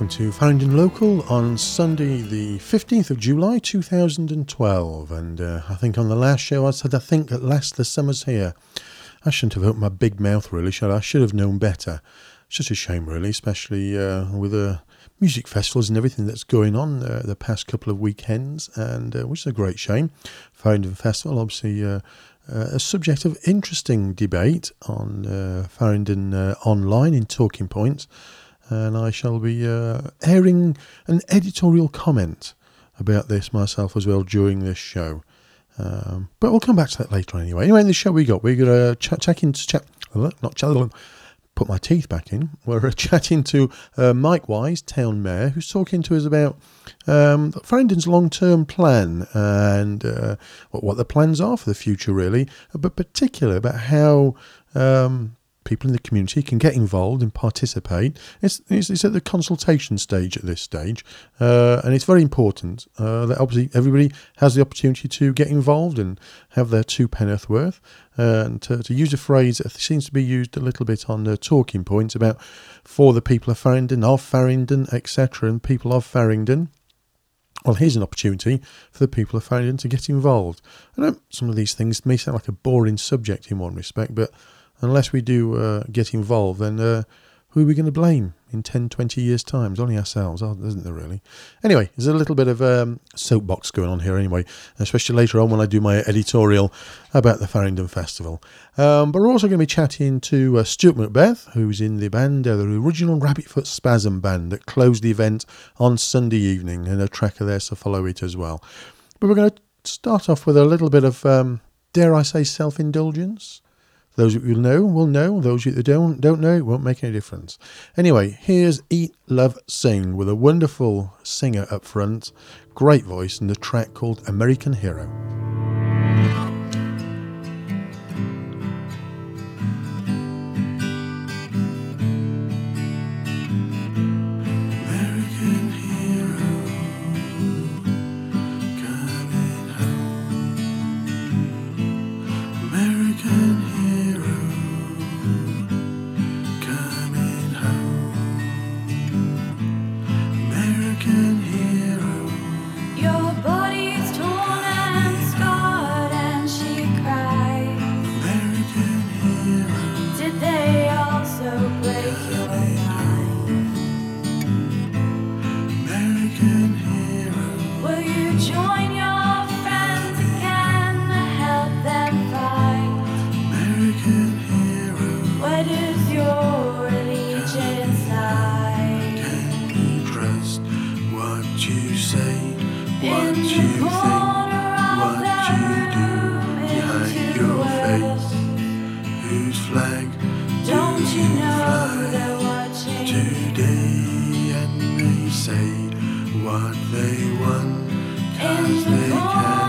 Welcome to Faringdon Local on Sunday, the 15th of July 2012. And uh, I think on the last show I said, I think at last the summer's here. I shouldn't have opened my big mouth, really, should I? I should have known better. It's just a shame, really, especially uh, with the music festivals and everything that's going on uh, the past couple of weekends, and uh, which is a great shame. Faringdon Festival, obviously, uh, uh, a subject of interesting debate on uh, Faringdon Online in Talking Points and I shall be uh, airing an editorial comment about this myself as well during this show. Um, but we'll come back to that later anyway. Anyway, in the show we got, we're going to ch- check into chat, not chat, put my teeth back in. We're chatting to uh, Mike Wise, town mayor, who's talking to us about um, Faringdon's long-term plan and uh, what, what the plans are for the future, really, but particularly about how um, people in the community can get involved and participate. It's, it's, it's at the consultation stage at this stage, uh, and it's very important uh, that obviously everybody has the opportunity to get involved and have their two penneth worth. Uh, and to, to, use a phrase that seems to be used a little bit on the talking points about for the people of Faringdon, of Faringdon, etc., and people of Faringdon. Well, here's an opportunity for the people of Faringdon to get involved. I know some of these things may sound like a boring subject in one respect, but unless we do uh, get involved, then uh, who are we going to blame in 10, 20 years' time? It's only ourselves, isn't there, really? Anyway, there's a little bit of um, soapbox going on here, anyway, especially later on when I do my editorial about the Faringdon Festival. Um, but we're also going to be chatting to uh, Stuart Macbeth, who's in the band, uh, the original Rabbit Foot Spasm band that closed the event on Sunday evening, and a tracker there to follow it as well. But we're going to start off with a little bit of, um, dare I say, self indulgence. Those you who know will know. Those that don't don't know, it won't make any difference. Anyway, here's Eat, Love, Sing with a wonderful singer up front, great voice, and the track called American Hero. what they want, cause they can.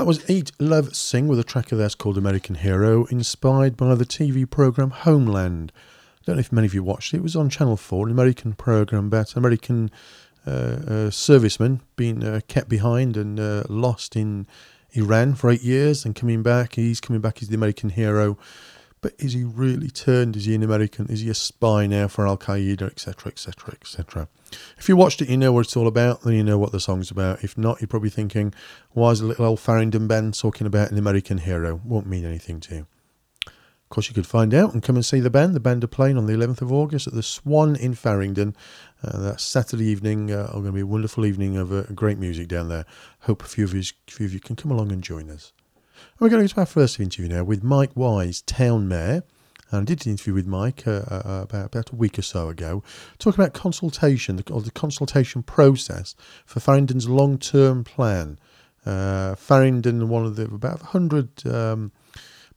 That was Eat, Love, Sing with a track of theirs called American Hero, inspired by the TV programme Homeland. I don't know if many of you watched it. It was on Channel 4, an American programme about American uh, uh, servicemen being uh, kept behind and uh, lost in Iran for eight years and coming back. He's coming back as the American hero. But is he really turned? Is he an American? Is he a spy now for Al Qaeda, etc., etc., etc.? If you watched it, you know what it's all about, then you know what the song's about. If not, you're probably thinking, why is a little old Faringdon band talking about an American hero? Won't mean anything to you. Of course, you could find out and come and see the band. The band are playing on the 11th of August at the Swan in Faringdon. Uh, Saturday evening. Uh, going to be a wonderful evening of uh, great music down there. Hope a few of, you, a few of you can come along and join us. We're going to go to our first interview now with Mike Wise, Town Mayor. And I did an interview with Mike uh, uh, about, about a week or so ago, talking about consultation, the, or the consultation process for Faringdon's long term plan. Uh, Faringdon, one of the about 100 um,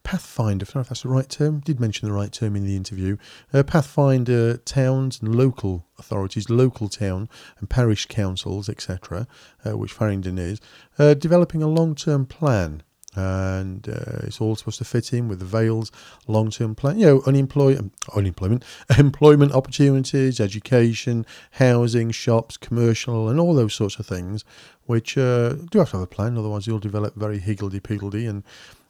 Pathfinder, I don't know if that's the right term, did mention the right term in the interview. Uh, Pathfinder towns and local authorities, local town and parish councils, etc., uh, which Faringdon is, uh, developing a long term plan and uh, it's all supposed to fit in with the Vale's long-term plan. You know, unemployment, unemployment, employment opportunities, education, housing, shops, commercial, and all those sorts of things, which uh, do have to have a plan. Otherwise, you'll develop very higgledy-piggledy and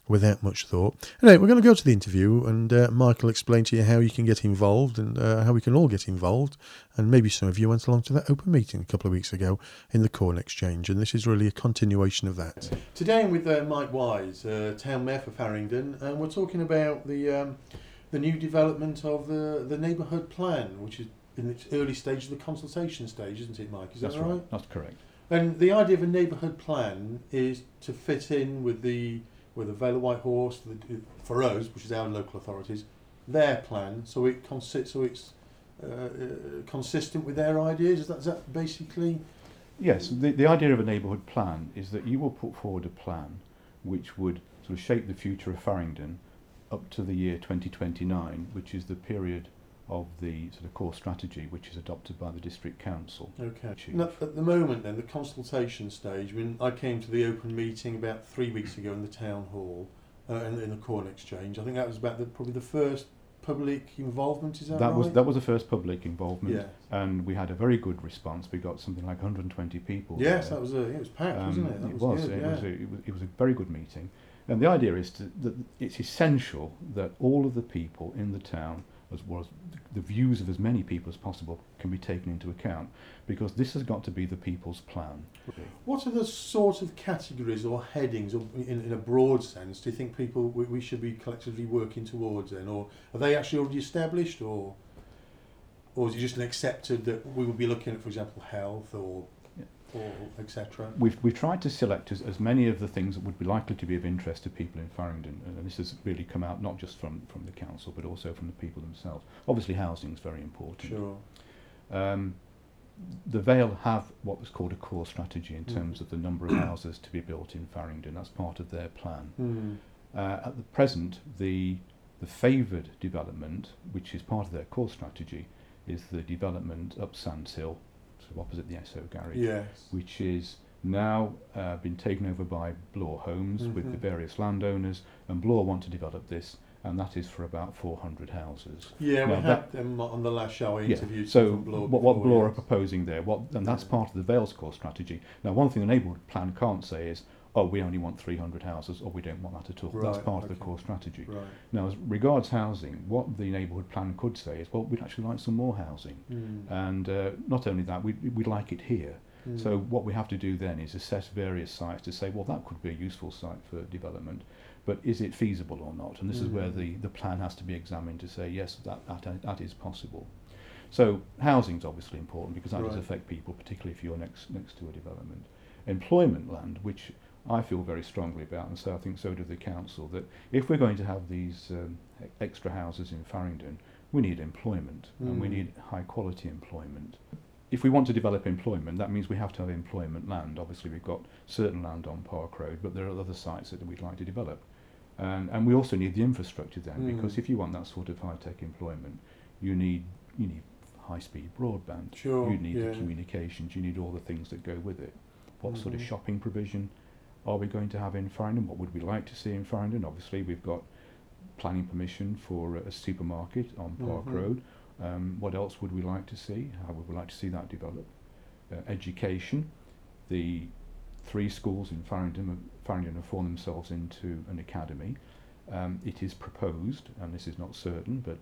without much thought. Anyway, we're going to go to the interview, and uh, Michael explain to you how you can get involved and uh, how we can all get involved. And maybe some of you went along to that open meeting a couple of weeks ago in the Corn Exchange, and this is really a continuation of that. Today I'm with uh, Mike Wise, uh, Town Mayor for Faringdon, and we're talking about the um, the new development of the, the neighbourhood plan, which is in its early stage of the consultation stage, isn't it, Mike? Is That's that right? right. That's correct. And the idea of a neighbourhood plan is to fit in with the with the Vale of White Horse the, for us, which is our local authorities, their plan, so it consists, so it's uh, uh, consistent with their ideas. Is that, is that basically? Yes, the, the idea of a neighbourhood plan is that you will put forward a plan which would sort of shape the future of Faringdon up to the year 2029, which is the period of the sort of core strategy which is adopted by the district council. Okay. Now, at the moment, then the consultation stage. When I came to the open meeting about three weeks ago in the town hall, uh, in, in the Corn Exchange, I think that was about the, probably the first public involvement. Is that, that right? was that was the first public involvement, Yeah. and we had a very good response. We got something like 120 people. Yes, there. that was a, it was packed, wasn't it? That Um, it was. good, it, yeah. was a, it was. It was a very good meeting, and the idea is to, that it's essential that all of the people in the town, as well as the views of as many people as possible, can be taken into account, because this has got to be the people's plan. What are the sort of categories or headings, or in, in a broad sense, do you think people we, we should be collectively working towards then, or are they actually already established, or or is it just an accepted that we will be looking at, for example, health or. Or etc. We've, we've tried to select as, as many of the things that would be likely to be of interest to people in Faringdon, and this has really come out not just from, from the council, but also from the people themselves. Obviously, housing is very important. Sure. Um, the Vale have what was called a core strategy in Mm. terms of the number of houses to be built in Faringdon. That's part of their plan. Hmm. Uh, at the present, the the favoured development, which is part of their core strategy, is the development up Sands Hill, sort of opposite the Esso garage, Yes. which is now uh, been taken over by Bloor Homes with the various landowners, and Bloor want to develop this, and that is for about 400 houses. Yeah, we had them on the last show. I Yeah, interviewed so Bloor what, what Bloor are proposing there, what, and that's Yeah. part of the Vales core strategy. Now, one thing the neighbourhood plan can't say is, oh, we only want 300 houses, or we don't want that at all. that's Right, part of the core strategy. Right. Now, as regards housing, what the neighbourhood plan could say is, well, we'd actually like some more housing. Mm. And uh, not only that, we'd, we'd like it here. Mm. So what we have to do then is assess various sites to say, well, that could be a useful site for development, but is it feasible or not? And this is where Mm. the, the plan has to be examined to say, yes, that, that, that is possible. So housing is obviously important because that does affect people, particularly if you're next, next to a development. Employment land, which I feel very strongly about, and so I think so do the council, that if we're going to have these um, extra houses in Faringdon, we need employment, and we Mm. need high quality employment. If we want to develop employment, that means we have to have employment land. Obviously, we've got certain land on Park Road, but there are other sites that we'd like to develop. And, and we also need the infrastructure then, Mm. because if you want that sort of high-tech employment, you need, you need high-speed broadband, Sure. you need yeah. the communications, you need all the things that go with it. What sort of Mhm. shopping provision? Are we going to have in Faringdon? What would we like to see in Faringdon? Obviously, we've got planning permission for a supermarket on Park Mhm. Road. Um, what else would we like to see? How would we like to see that develop? Uh, education. The three schools in Faringdon, have- Faringdon have formed themselves into an academy. Um, it is proposed, and this is not certain, but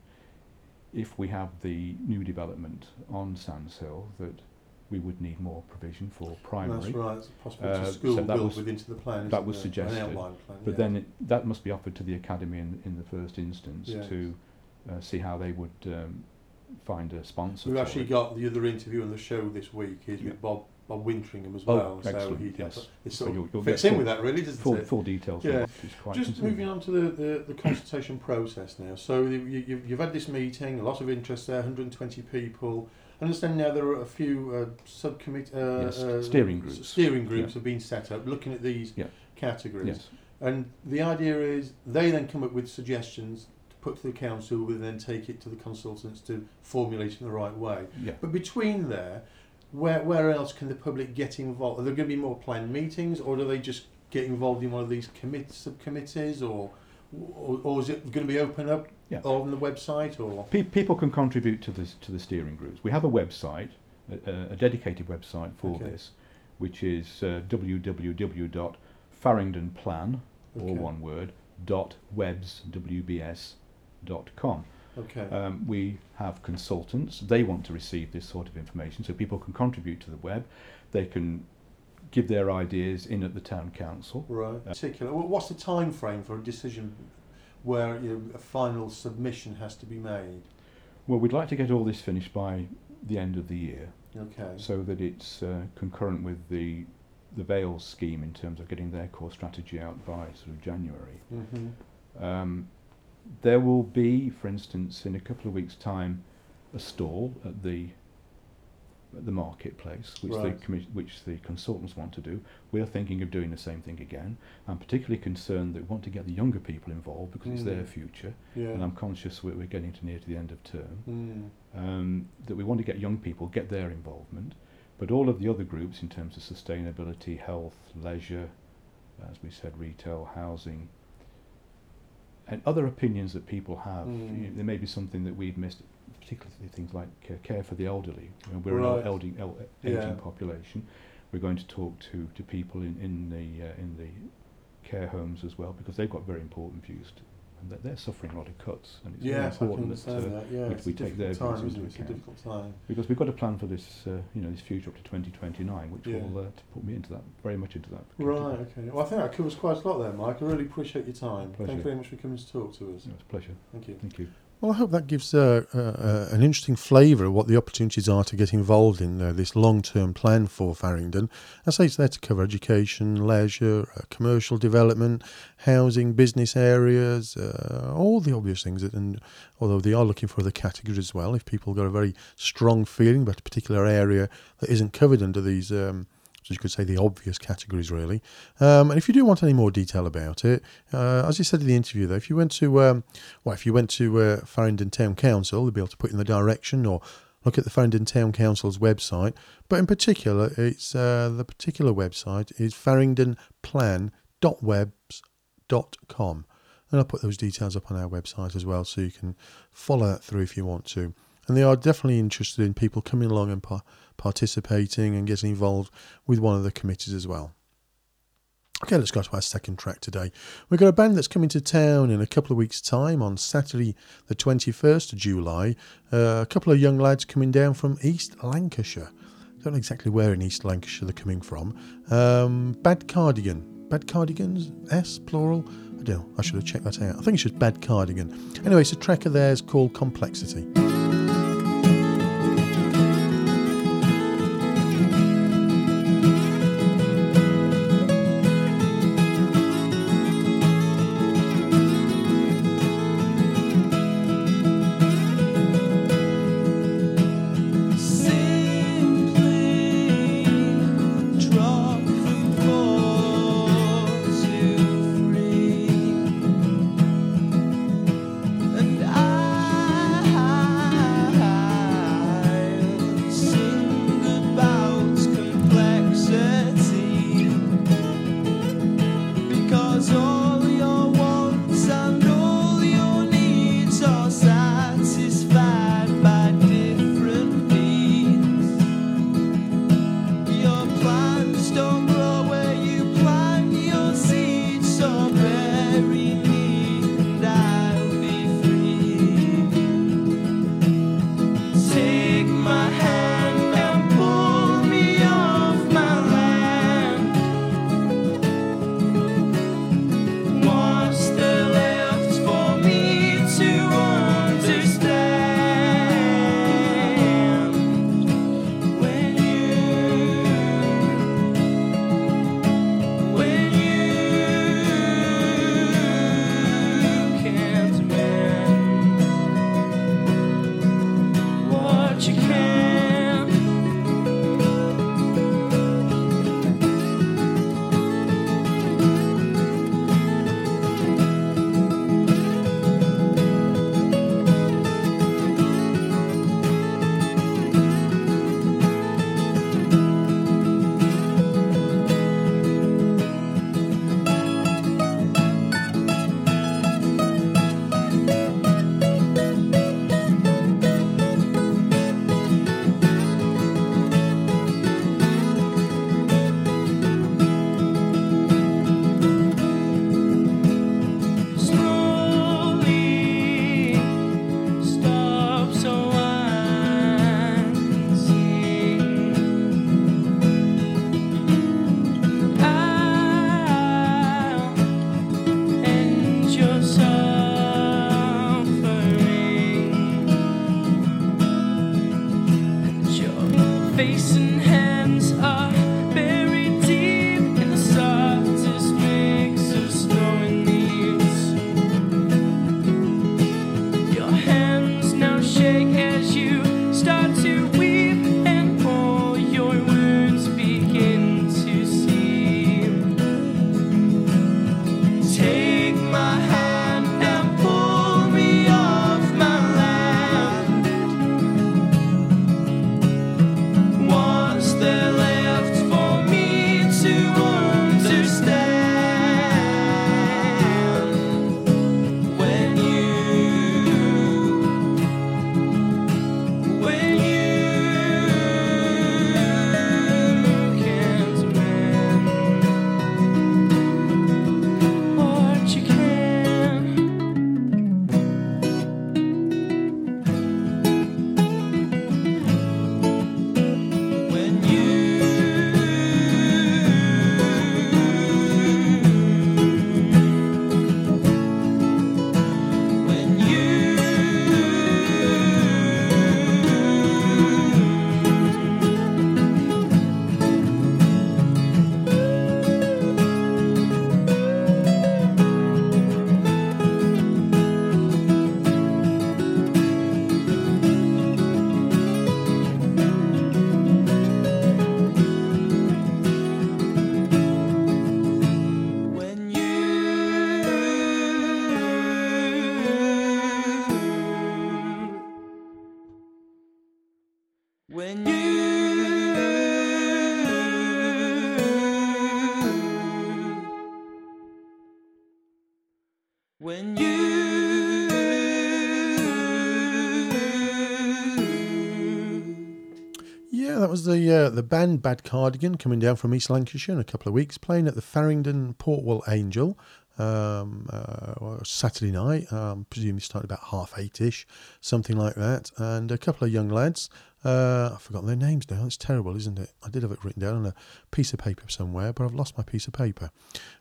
if we have the new development on Sands Hill, that we would need more provision for primary. That's right. It's possible Uh, to school so that was- within to the plan. that was suggested, An plan. But yeah. then it, that must be offered to the academy in, in the first instance Yes. to uh, see how they would um, find a sponsor. we've actually it. got the other interview on the show this week is Yeah. with Bob Bob Wintringham as Oh, well. so excellent, he yes. it So sort you'll- you'll fits in full- with that, really, doesn't full, it? full details. Yeah. on that, which is quite Just moving on to the, the, the consultation process now. So you, you, you've had this meeting, a lot of interest there, 120 people. I understand now there are a few uh, subcommittee, uh, Yes, uh, steering groups. Steering groups Yeah. have been set up, looking at these Yeah. categories. Yes. And the idea is they then come up with suggestions to put to the council, who will then take it to the consultants to formulate it in the right way. Yeah. But between there, where where else can the public get involved? Are there going to be more planned meetings, or do they just get involved in one of these commit subcommittees, or or, or is it going to be open up Yeah. on the website, or Pe- people can contribute to this to the steering groups. We have a website, a, a- dedicated website for Okay. this, which is uh, www.faringdonplan, Okay. one word, dot webs wbs dot com. okay, Um, we have consultants. They want to receive this sort of information, so people can contribute to the web. They can give their ideas in at the town council. right? Particular. Well, what's the time frame for a decision where you know, a final submission has to be made? Well, we'd like to get all this finished by the end of the year, Okay. so that it's uh, concurrent with the the Vales scheme in terms of getting their core strategy out by sort of January. hmm Um, there will be, for instance, in a couple of weeks' time, a stall at the the marketplace, which Right. the which the consultants want to do. We're thinking of doing the same thing again. I'm particularly concerned that we want to get the younger people involved because it's their Mm. future, Yeah. and I'm conscious that we're getting to near to the end of term. Mm. Um, that we want to get young people, get their involvement, but all of the other groups in terms of sustainability, health, leisure, as we said, retail, housing, and other opinions that people have. Mm. You know, there may be something that we've missed, particularly things like uh, care for the elderly. Know, we're Right. an elderly, el- Yeah. aging population. We're going to talk to, to people in, in the uh, in the care homes as well because they've got very important views. To, and that they're suffering a lot of cuts, and it's Yes, I important that, uh, that. Yeah, we- it's we take their difficult views time, into it? It's a account. difficult time. because we've got a plan for this, uh, you know, this future up to 2029, which Yeah. will uh, to put me into that, very much into that. Right. Okay. Well, I think that covers quite a lot there, Mike. I really appreciate your time. Pleasure. Thank you very much for coming to talk to us. No, it's a pleasure. Thank you. Thank you. Well, I hope that gives uh, uh, uh, an interesting flavour of what the opportunities are to get involved in uh, this long term plan for Faringdon. I say it's there to cover education, leisure, uh, commercial development, housing, business areas, uh, all the obvious things. that- And although they are looking for other categories as well, if people got a very strong feeling about a particular area that isn't covered under these. Um, so you could say the obvious categories, really. Um, and if you do want any more detail about it, uh, as you said in the interview, though, if you went to um, well, if you went to uh, Faringdon Town Council, they'd be able to put in the direction or look at the Faringdon Town Council's website. But in particular, it's uh, the particular website is faringdonplan.webs.com. And I'll put those details up on our website as well so you can follow that through if you want to. And they are definitely interested in people coming along and participating and getting involved with one of the committees as well. Okay, let's go to our second track today. We've got a band that's coming to town in a couple of weeks' time on Saturday, the 21st of July. Uh, a couple of young lads coming down from East Lancashire. Don't know exactly where in East Lancashire they're coming from. Um, Bad Cardigan. Bad Cardigans? S, plural? I know. I should have checked that out. I think it's just Bad Cardigan. Anyway, it's a track of theirs called Complexity. When you. Yeah, that was the uh, the band Bad Cardigan coming down from East Lancashire in a couple of weeks, playing at the Faringdon Portwell Angel um, uh, Saturday night. Um, presumably started about half eight ish, something like that. And a couple of young lads. Uh, I've forgotten their names now. It's terrible, isn't it? I did have it written down on a piece of paper somewhere, but I've lost my piece of paper.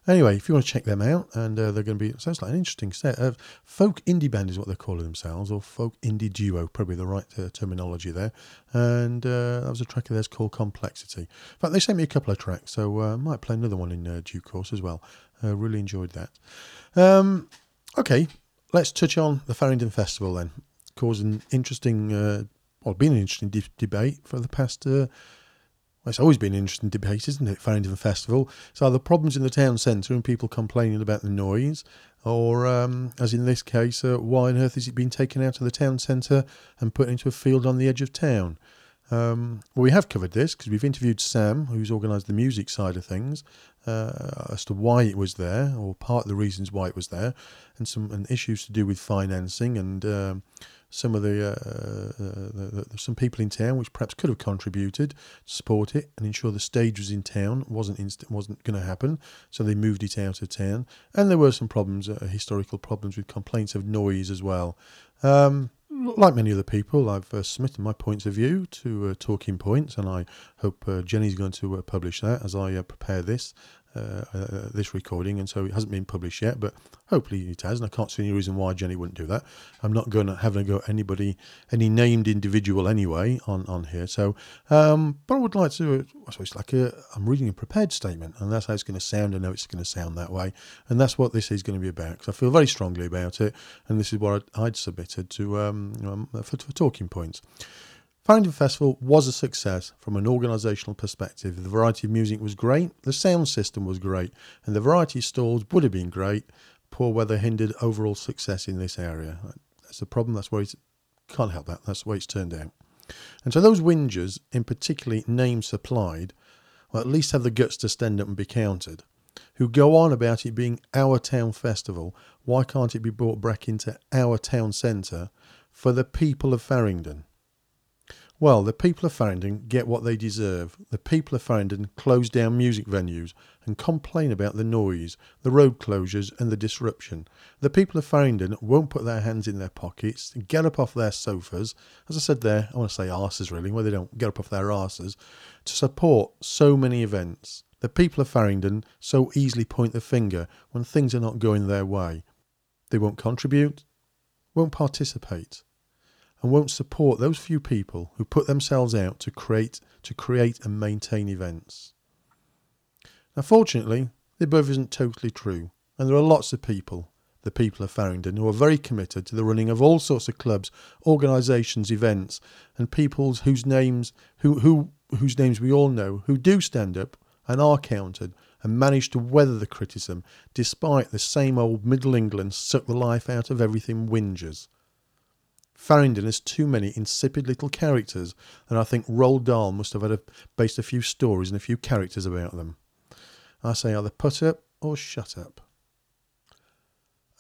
Anyway, if you want to check them out, and uh, they're going to be sounds like an interesting set of folk indie band is what they're calling themselves, or folk indie duo, probably the right uh, terminology there. And uh, that was a track of theirs called Complexity. In fact, they sent me a couple of tracks, so uh, I might play another one in due course as well. Uh, really enjoyed that. Um, okay, let's touch on the Faringdon Festival then. Causing interesting, well, been an interesting de- debate for the past. Uh, well, it's always been an interesting debate, isn't it? Faringdon Festival. So, the problems in the town centre and people complaining about the noise, or um, as in this case, uh, why on earth is it being taken out of the town centre and put into a field on the edge of town? Um, well, we have covered this because we've interviewed Sam, who's organised the music side of things, uh, as to why it was there, or part of the reasons why it was there, and some and issues to do with financing and um, some of the, uh, the, the some people in town which perhaps could have contributed to support it and ensure the stage was in town wasn't inst- wasn't going to happen, so they moved it out of town, and there were some problems, uh, historical problems with complaints of noise as well. Um, like many other people, I've uh, submitted my points of view to uh, Talking Points, and I hope uh, Jenny's going to uh, publish that as I uh, prepare this uh, uh, this recording. And so it hasn't been published yet, but hopefully it has. And I can't see any reason why Jenny wouldn't do that. I'm not going to have a go at anybody, any named individual anyway on on here. So, um, but I would like to. Suppose it's like a, I'm reading a prepared statement, and that's how it's going to sound. I know it's going to sound that way, and that's what this is going to be about. Because I feel very strongly about it, and this is what I'd, I'd submitted to um, um, for, for talking points. Faringdon Festival was a success from an organisational perspective. The variety of music was great, the sound system was great, and the variety of stalls would have been great. Poor weather hindered overall success in this area. That's the problem. That's why it's can't help that. That's the way it's turned out. And so those whingers, in particularly names supplied, will at least have the guts to stand up and be counted. Who go on about it being our town festival? Why can't it be brought back into our town centre for the people of Faringdon? Well, the people of Faringdon get what they deserve. The people of Faringdon close down music venues and complain about the noise, the road closures, and the disruption. The people of Faringdon won't put their hands in their pockets, get up off their sofas, as I said there, I want to say arses really, where they don't get up off their arses, to support so many events. The people of Faringdon so easily point the finger when things are not going their way. They won't contribute, won't participate, and won't support those few people who put themselves out to create to create and maintain events. Now fortunately, the above isn't totally true, and there are lots of people, the people of Faringdon, who are very committed to the running of all sorts of clubs, organisations, events, and peoples whose names who, who whose names we all know, who do stand up and are counted and manage to weather the criticism despite the same old Middle England suck the life out of everything whingers. Faringdon has too many insipid little characters, and I think Roald Dahl must have had a, based a few stories and a few characters about them. I say either put up or shut up.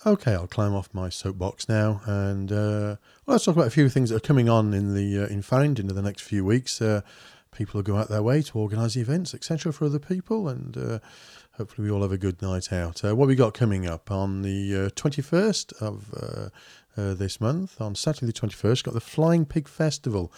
Okay, I'll climb off my soapbox now, and uh, let's talk about a few things that are coming on in the uh, in Faringdon in the next few weeks. Uh, people will go out their way to organise events, etc., for other people, and uh, hopefully we all have a good night out. Uh, what we got coming up on the twenty first of this month, on Saturday the twenty first, got the Flying Pig Festival.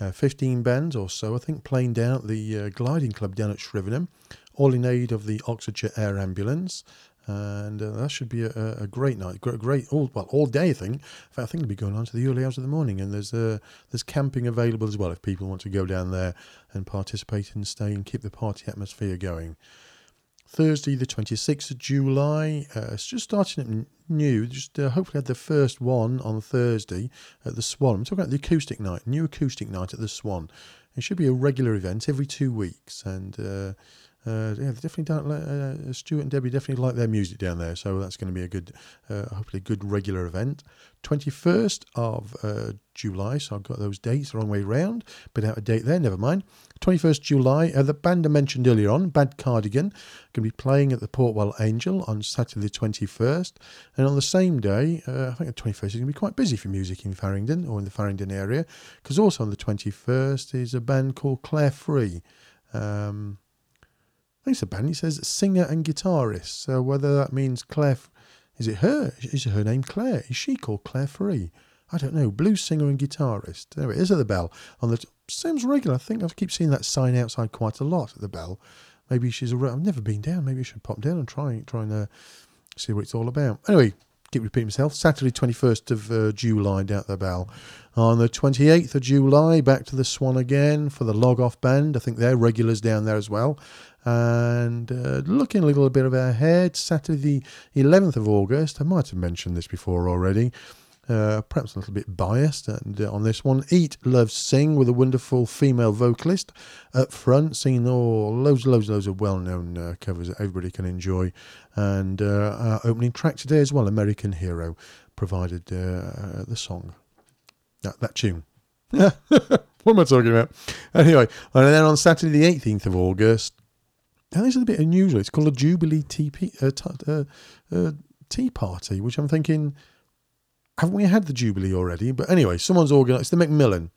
Uh, 15 bands or so, I think, playing down at the uh, Gliding Club down at Shrivenham, all in aid of the Oxfordshire Air Ambulance and uh, that should be a, a great night, great, great all well all day. I think. In fact, I think it'll be going on to the early hours of the morning, and there's uh, there's camping available as well if people want to go down there and participate and stay and keep the party atmosphere going. Thursday, the 26th of July. Uh, it's just starting new. Just uh, hopefully had the first one on Thursday at the Swan. I'm talking about the acoustic night, new acoustic night at the Swan. It should be a regular event every two weeks, and uh, uh, yeah, definitely don't. Uh, Stuart and Debbie definitely like their music down there, so that's going to be a good, uh, hopefully, a good regular event. Twenty first of uh, July, so I've got those dates the wrong way round, but out of date there. Never mind. Twenty first July, uh, the band I mentioned earlier on, Bad Cardigan, going to be playing at the Portwell Angel on Saturday the twenty first, and on the same day, uh, I think the twenty first is going to be quite busy for music in Faringdon or in the Faringdon area, because also on the twenty first is a band called Claire Free. Um, think it's a band. He says singer and guitarist. So whether that means Claire, is it her? Is her name Claire? Is she called Claire Free? I don't know. Blues singer and guitarist. There it is at the bell. On the seems regular. I think I keep seeing that sign outside quite a lot at the bell. Maybe she's a. I've never been down. Maybe I should pop down and try try and uh, see what it's all about. Anyway, keep repeating myself. Saturday, 21st of uh, July, down at the Bell. On the 28th of July, back to the Swan again for the Log Off Band. I think they're regulars down there as well. And uh, looking a little bit of our ahead, Saturday, the 11th of August, I might have mentioned this before already. Uh, perhaps a little bit biased uh, on this one. Eat, Love, Sing with a wonderful female vocalist up front, singing all loads, loads, loads of well-known uh, covers that everybody can enjoy. And uh, our opening track today as well, American Hero, provided uh, the song, that, that tune. what am I talking about? Anyway, and then on Saturday the 18th of August, now this is a bit unusual. It's called a Jubilee tea, uh, tea party, which I'm thinking haven't we had the Jubilee already? But anyway, someone's organised, the Macmillan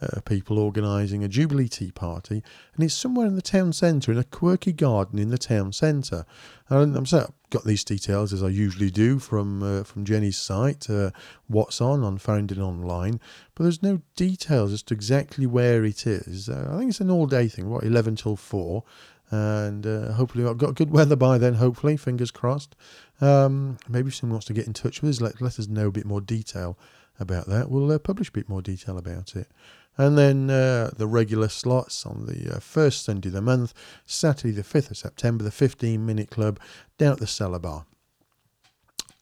uh, people organising a Jubilee tea party, and it's somewhere in the town centre, in a quirky garden in the town centre. And I'm sorry, I've got these details as I usually do from uh, from Jenny's site, uh, what's on on Faringdon Online, but there's no details as to exactly where it is. Uh, I think it's an all day thing, what, 11 till 4 and uh, hopefully I've got good weather by then. Hopefully, fingers crossed. Um, maybe if someone wants to get in touch with us, let, let us know a bit more detail about that. We'll uh, publish a bit more detail about it. And then uh, the regular slots on the uh, first Sunday of the month, Saturday the 5th of September, the 15 minute club down at the Cellar Bar.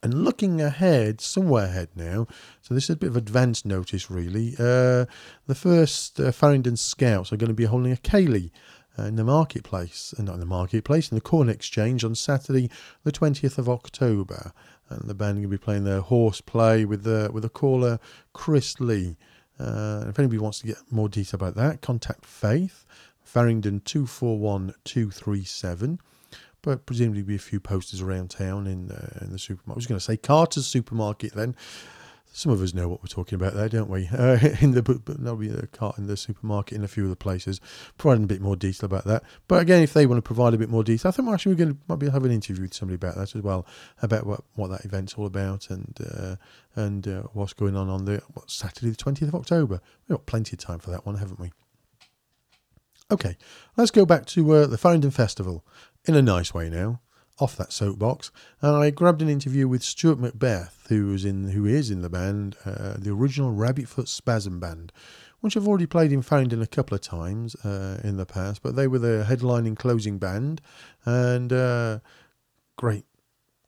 And looking ahead, somewhere ahead now, so this is a bit of advance notice really. Uh, the first uh, Faringdon Scouts are going to be holding a uh, in the marketplace, uh, not in the marketplace, in the Corn Exchange on Saturday, the 20th of October. And the band will be playing their horse play with the with the caller Chris Lee. Uh, if anybody wants to get more detail about that, contact Faith, Faringdon 241237. But presumably be a few posters around town in, uh, in the supermarket. I was going to say Carter's supermarket then. Some of us know what we're talking about there, don't we? Uh, in the but there'll be a cart in the supermarket in a few of the places, providing a bit more detail about that. But again, if they want to provide a bit more detail, I think we're going to might be have an interview with somebody about that as well, about what, what that event's all about and uh, and uh, what's going on on the what, Saturday the twentieth of October. We've got plenty of time for that one, haven't we? Okay, let's go back to uh, the Faringdon Festival in a nice way now. Off that soapbox, and I grabbed an interview with Stuart Macbeth, who was in, who is in the band, uh, the original Rabbit Foot Spasm Band, which I've already played in Faringdon a couple of times uh, in the past. But they were the headlining closing band, and uh, great,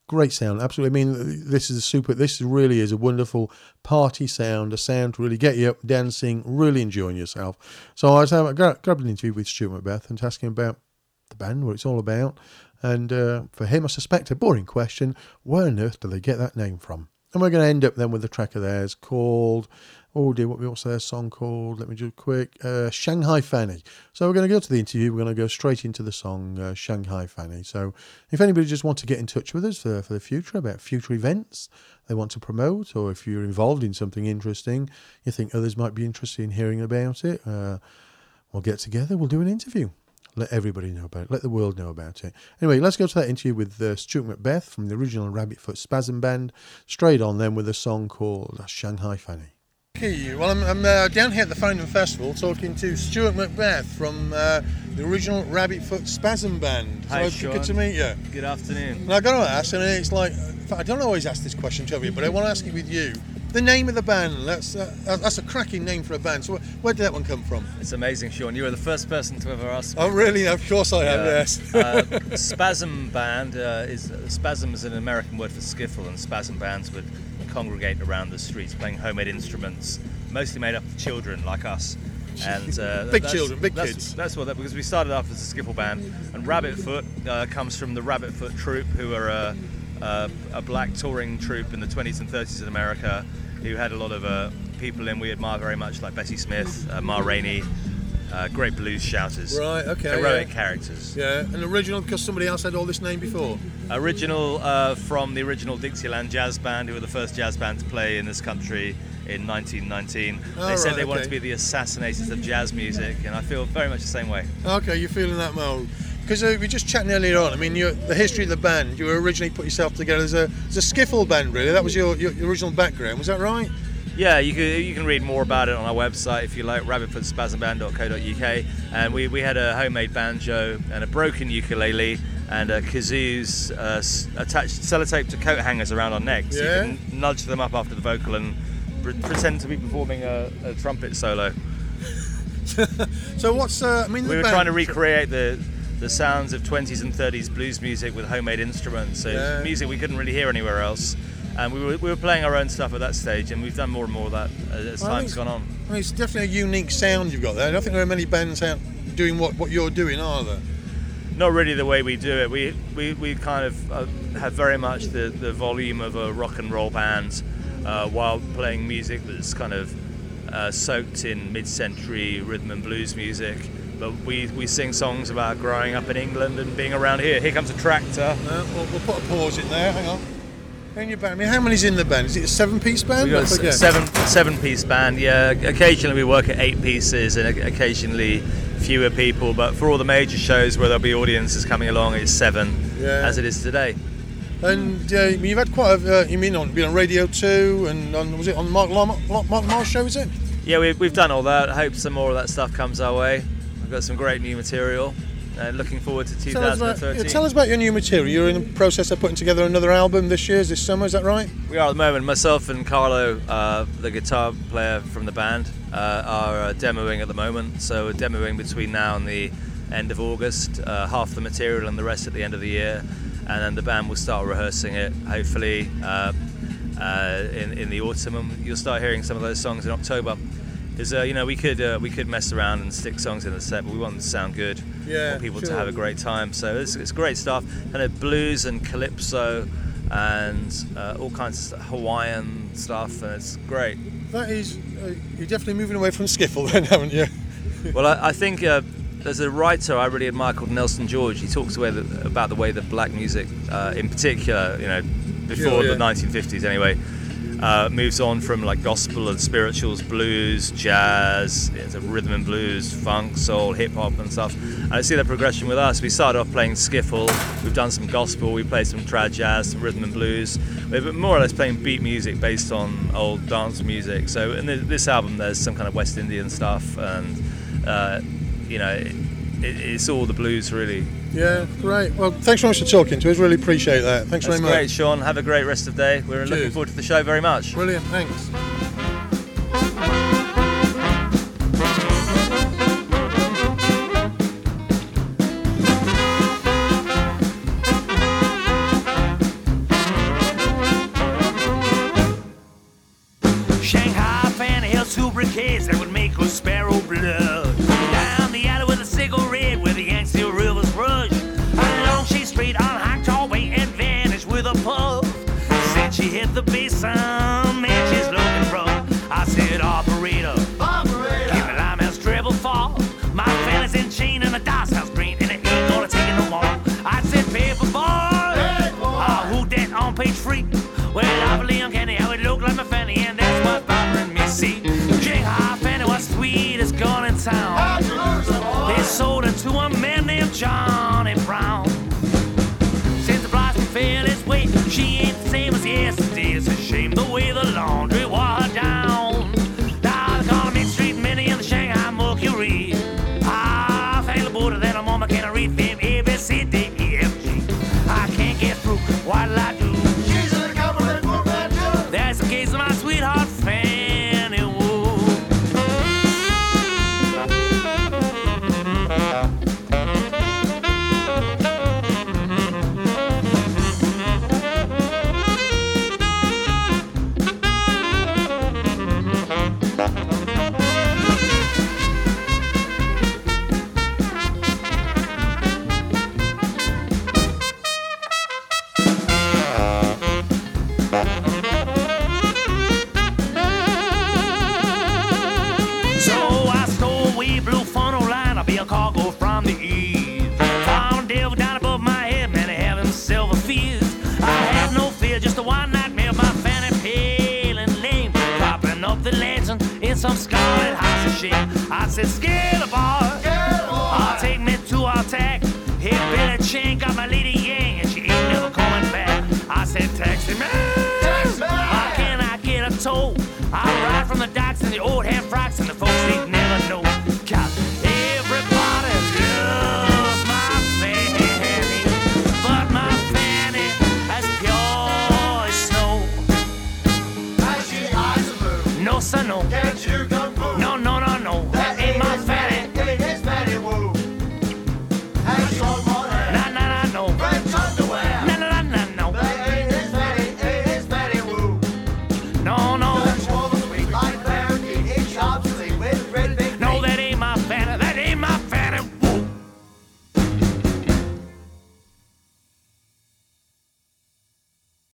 great sound. Absolutely. I mean, this is a super. This really is a wonderful party sound. A sound to really get you up dancing, really enjoying yourself. So I was having, grabbed an interview with Stuart Macbeth and asking about the band, what it's all about. And uh, for him, I suspect a boring question: Where on earth do they get that name from? And we're going to end up then with a track of theirs called, oh dear, what what's their song called? Let me do it quick. Uh, Shanghai Fanny. So we're going to go to the interview. We're going to go straight into the song uh, Shanghai Fanny. So if anybody just wants to get in touch with us for, for the future about future events they want to promote, or if you're involved in something interesting, you think others might be interested in hearing about it, uh, we'll get together. We'll do an interview let everybody know about it, let the world know about it. Anyway, let's go to that interview with uh, Stuart Macbeth from the original Rabbit Foot Spasm Band, straight on then with a song called Shanghai Fanny. Okay, well, I'm, I'm uh, down here at the Faringdon Festival talking to Stuart Macbeth from uh, the original Rabbit Foot Spasm Band. Hi, so Sean. good to meet you. Good afternoon. And I got to ask, and it's like, I don't always ask this question to you, but I want to ask it with you. The name of the band, that's, uh, that's a cracking name for a band. So, where, did that one come from? It's amazing, Sean. You were the first person to ever ask. me. Oh, really? Of course I am, Yeah. yes. uh, spasm band uh, is spasm is an American word for skiffle, and spasm bands would congregate around the streets playing homemade instruments, mostly made up of children like us. And uh, Big children, big that's, kids. That's what that because we started off as a skiffle band, and Rabbit Foot uh, comes from the Rabbit Foot troupe, who are a, a, black touring troupe in the 20s and 30s in America, who had a lot of uh, people in we admire very much, like Bessie Smith, uh, Ma Rainey, uh, great blues shouters, Right, okay, heroic yeah. characters. Yeah, an original because somebody else had all this name before. Original uh, from the original Dixieland Jazz Band, who were the first jazz band to play in this country in 1919. Oh, they said right, they wanted okay. to be the assassinators of jazz music, and I feel very much the same way. Okay, you're feeling that mode. Because uh, we were just chatting earlier on. I mean, you the history of the band. You were originally put yourself together as a, as a skiffle band, really. That was your, your original background. Was that right? Yeah, you can you can read more about it on our website if you like, rabbitfootspasmband.co.uk. And we, we had a homemade banjo and a broken ukulele and a kazoos uh, attached sellotape to coat hangers around our necks. Yeah. You can nudge them up after the vocal and pre- pretend to be performing a, a trumpet solo. So what's uh, I mean? the We were band- trying to recreate the the sounds of 20s and 30s blues music with homemade instruments. So Yeah. music we couldn't really hear anywhere else. And we were, we were playing our own stuff at that stage, and we've done more and more of that as, Well, time's gone on. I mean, it's definitely a unique sound you've got there. I don't think there are many bands out doing what, what you're doing, are there? Not really the way we do it. We we, we kind of uh, have very much the, the volume of a rock and roll band uh, while playing music that's kind of uh, soaked in mid-century rhythm and blues music. But we, we sing songs about growing up in England and being around here. Here comes a tractor. Uh, we'll, we'll put a pause in there. Hang on. In your band. I mean, how many's in the band? Is it a seven-piece band? We've got a seven seven piece band. Yeah, occasionally we work at eight pieces, and occasionally fewer people. But for all the major shows where there'll be audiences coming along, it's seven, Yeah. as it is today. And uh, you've had quite a. Uh, you mean on been on Radio Two and on was it on Mark Mark, Mark Marsh show? Is it? Yeah, we've, we've done all that. I hope some more of that stuff comes our way. We've got some great new material. And looking forward to Tell us, about, 2013. tell us about your new material. You're in the process of putting together another album this year, this summer. Is that right? We are at the moment. Myself and Carlo, uh, the guitar player from the band, uh, are uh, demoing at the moment. So we're demoing between now and the end of August, uh, half the material and the rest at the end of the year, and then the band will start rehearsing it. Hopefully uh, uh, in in the autumn, and you'll start hearing some of those songs in October. Because uh, you know we could uh, we could mess around and stick songs in the set, but we want them to sound good. Yeah, want people to have a great time. So it's, it's great stuff. Kind of blues and calypso and uh, all kinds of Hawaiian stuff, and it's great. That is. Uh, you're definitely moving away from skiffle, then, haven't you? well, I, I think uh, there's a writer I really admire called Nelson George. He talks about the way that black music, uh, in particular, you know, before Sure, yeah. the 1950s anyway, uh, moves on from like gospel and spirituals, blues, jazz, it's a rhythm and blues, funk, soul, hip hop, and stuff. And I see that progression with us. We started off playing skiffle, we've done some gospel, we played some trad jazz, some rhythm and blues. We've been more or less playing beat music based on old dance music. So in th- this album, there's some kind of West Indian stuff, and uh, you know, it, it's all the blues really. Yeah, great. Well, thanks very much for talking to us. Really appreciate that. Thanks That's very much. great, Sean. Have a great rest of the day. We're looking forward to the show very much. Brilliant. Thanks. Page I believe I'm candy, how it look like my fanny, and that's what's bothering me. See, Shanghai fanny was sweet as gone in town. They sold it to a man named Johnny some scarlet house of shame. I said, Scale boy, I'll take me to our attack. Hit Billy Chain, got my lady Yang, and she ain't never coming back. I said, Taxi man, how can I get a tow? I ride from the docks in the old hand frocks and the folks eating